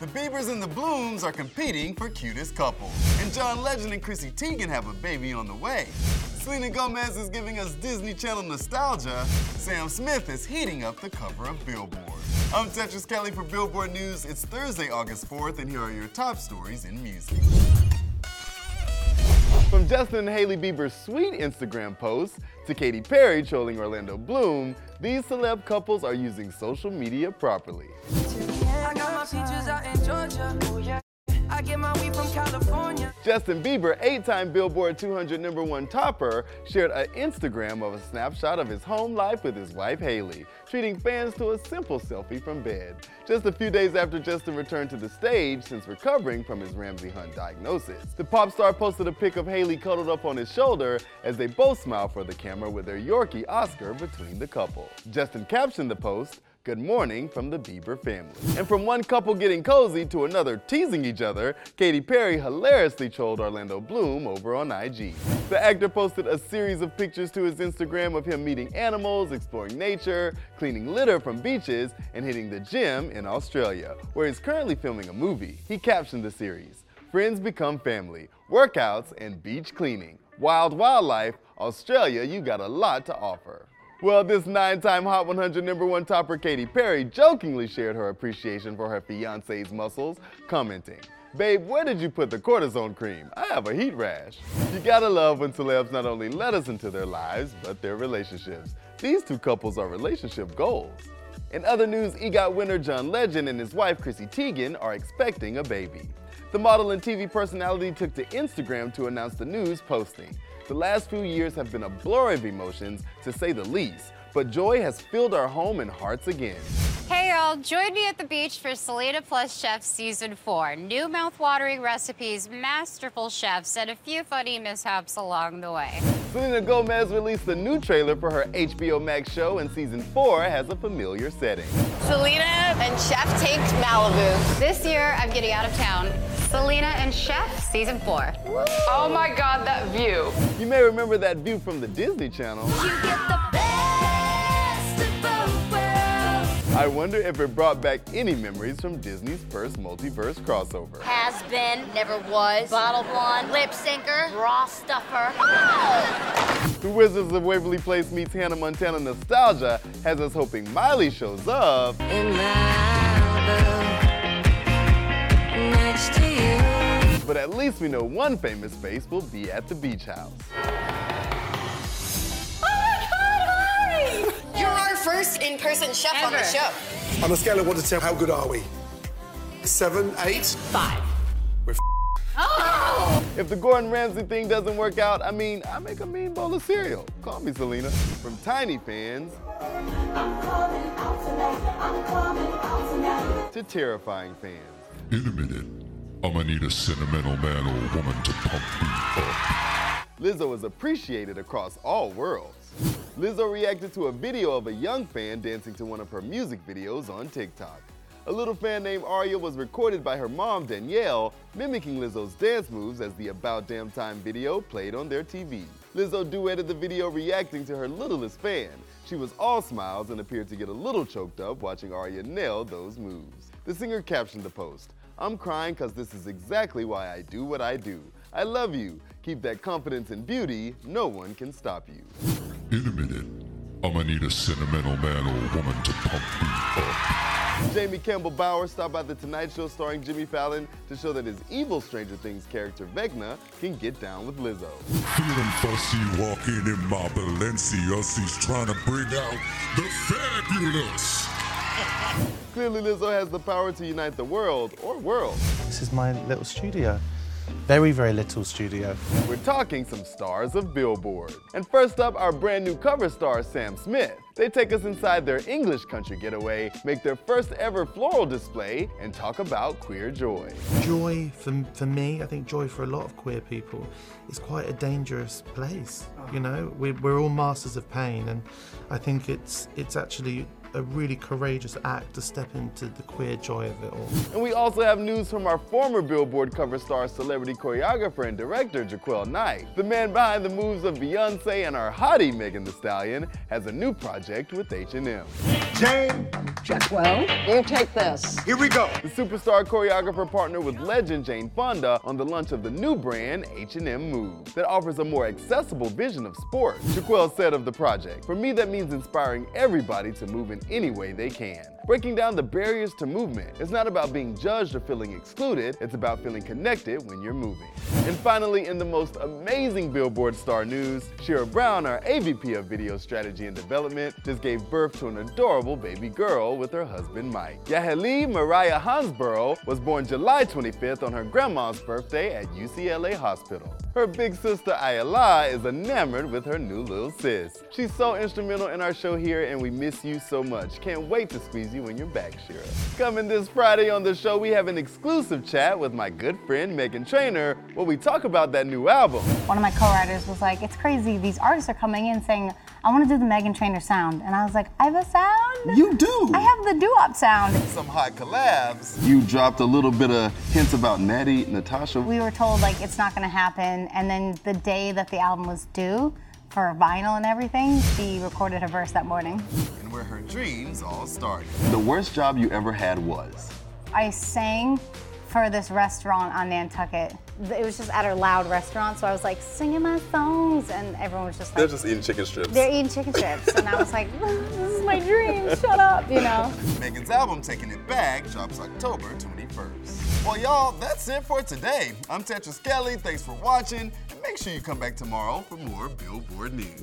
The Biebers and the Blooms are competing for cutest couple. And John Legend and Chrissy Teigen have a baby on the way. Selena Gomez is giving us Disney Channel nostalgia. Sam Smith is heating up the cover of Billboard. I'm Tetris Kelly for Billboard News. It's Thursday, August 4th, and here are your top stories in music. From Justin and Hailey Bieber's sweet Instagram posts to Katy Perry trolling Orlando Bloom, these celeb couples are using social media properly. I get my weed from California. Justin Bieber, eight-time Billboard 200 number one topper, shared an Instagram of a snapshot of his home life with his wife Hailey, treating fans to a simple selfie from bed. Just a few days after Justin returned to the stage since recovering from his Ramsay Hunt diagnosis. The pop star posted a pic of Hailey cuddled up on his shoulder as they both smile for the camera with their Yorkie Oscar between the couple. Justin captioned the post, Good morning from the Bieber family. And from one couple getting cozy to another teasing each other, Katy Perry hilariously trolled Orlando Bloom over on IG. The actor posted a series of pictures to his Instagram of him meeting animals, exploring nature, cleaning litter from beaches, and hitting the gym in Australia, where he's currently filming a movie. He captioned the series, Friends become family, workouts, and beach cleaning. Wild wildlife, Australia, you got a lot to offer. Well, this nine-time Hot 100 number one topper Katy Perry jokingly shared her appreciation for her fiance's muscles, commenting, Babe, where did you put the cortisone cream? I have a heat rash. You gotta love when celebs not only let us into their lives, but their relationships. These two couples are relationship goals. In other news, EGOT winner John Legend and his wife Chrissy Teigen are expecting a baby. The model and TV personality took to Instagram to announce the news, posting, the last few years have been a blur of emotions, to say the least, but joy has filled our home and hearts again. Hey y'all, join me at the beach for Selena Plus Chef Season 4. New mouth-watering recipes, masterful chefs, and a few funny mishaps along the way. Selena Gomez released a new trailer for her HBO Max show, and Season 4 has a familiar setting. Selena and Chef take Malibu. This year, I'm getting out of town. Selena and Chef Season 4. Oh my god, that view. You may remember that view from the Disney Channel. I wonder if it brought back any memories from Disney's first multiverse crossover. Has been, never was, bottle blonde, lip syncer, bra stuffer. The Wizards of Waverly Place meets Hannah Montana nostalgia has us hoping Miley shows up. But at least we know one famous face will be at the beach house. Oh my God, hi! You're our first in-person chef on the show. On a scale of 1 to 10, how good are we? 7, 8? Five. We're If the Gordon Ramsay thing doesn't work out, I mean, I make a mean bowl of cereal. Call me Selena. From tiny fans to terrifying fans. In a minute, I'ma need a sentimental man or woman to pump me up. Lizzo is appreciated across all worlds. Lizzo reacted to a video of a young fan dancing to one of her music videos on TikTok. A little fan named Arya was recorded by her mom, Danielle, mimicking Lizzo's dance moves as the About Damn Time video played on their TV. Lizzo duetted the video reacting to her littlest fan. She was all smiles and appeared to get a little choked up watching Arya nail those moves. The singer captioned the post, I'm crying because this is exactly why I do what I do. I love you. Keep that confidence and beauty. No one can stop you. In a minute, I'ma need a sentimental man or woman to pump me up. Jamie Campbell Bower stopped by The Tonight Show starring Jimmy Fallon to show that his evil Stranger Things character Vecna can get down with Lizzo. Feeling fussy walking in my Balenciagas, trying to bring out the fabulous. Clearly, Lizzo has the power to unite the world or world. This is my little studio. Very, very little studio. We're talking some stars of Billboard. And first up, our brand new cover star, Sam Smith. They take us inside their English country getaway, make their first ever floral display, and talk about queer joy. Joy, for, for me, I think joy for a lot of queer people, is quite a dangerous place. You know, we, we're all masters of pain, and I think it's it's actually a really courageous act to step into the queer joy of it all. And we also have news from our former Billboard cover star, celebrity choreographer and director Jaquel Knight. The man behind the moves of Beyonce and our hottie Megan Thee Stallion has a new project with H&M. Jane. Jaquel, you take this. Here we go. The superstar choreographer partnered with legend Jane Fonda on the launch of the new brand H&M Move that offers a more accessible vision of sport. Jaquel said of the project, For me that means inspiring everybody to move in any way they can. Breaking down the barriers to movement. It's not about being judged or feeling excluded, it's about feeling connected when you're moving. And finally, in the most amazing Billboard star news, Shira Brown, our AVP of Video Strategy and Development, just gave birth to an adorable baby girl with her husband Mike. Yaheli Mariah Hansborough was born July 25th on her grandma's birthday at UCLA Hospital. Her big sister Ayala is enamored with her new little sis. She's so instrumental in our show here, and we miss you so much. Can't wait to squeeze you when you're back, Shira. Coming this Friday on the show, we have an exclusive chat with my good friend Meghan Trainor, where we talk about that new album. One of my co-writers was like, "It's crazy. These artists are coming in saying." I want to do the Meghan Trainor sound. And I was like, I have a sound? You do? I have the doo-wop sound. Some hot collabs. You dropped a little bit of hints about Natti, Natasha. We were told like it's not going to happen. And then the day that the album was due for vinyl and everything, she recorded a verse that morning. And where her dreams all started. The worst job you ever had was? I sang for this restaurant on Nantucket. It was just at a loud restaurant, so I was like singing my songs, and everyone was just like, They're just eating chicken strips. They're eating chicken strips, and I was like, this is my dream, shut up, you know. Megan's album, Taking It Back, drops October 21st. Well, y'all, that's it for today. I'm Tetris Kelly, thanks for watching, and make sure you come back tomorrow for more Billboard News.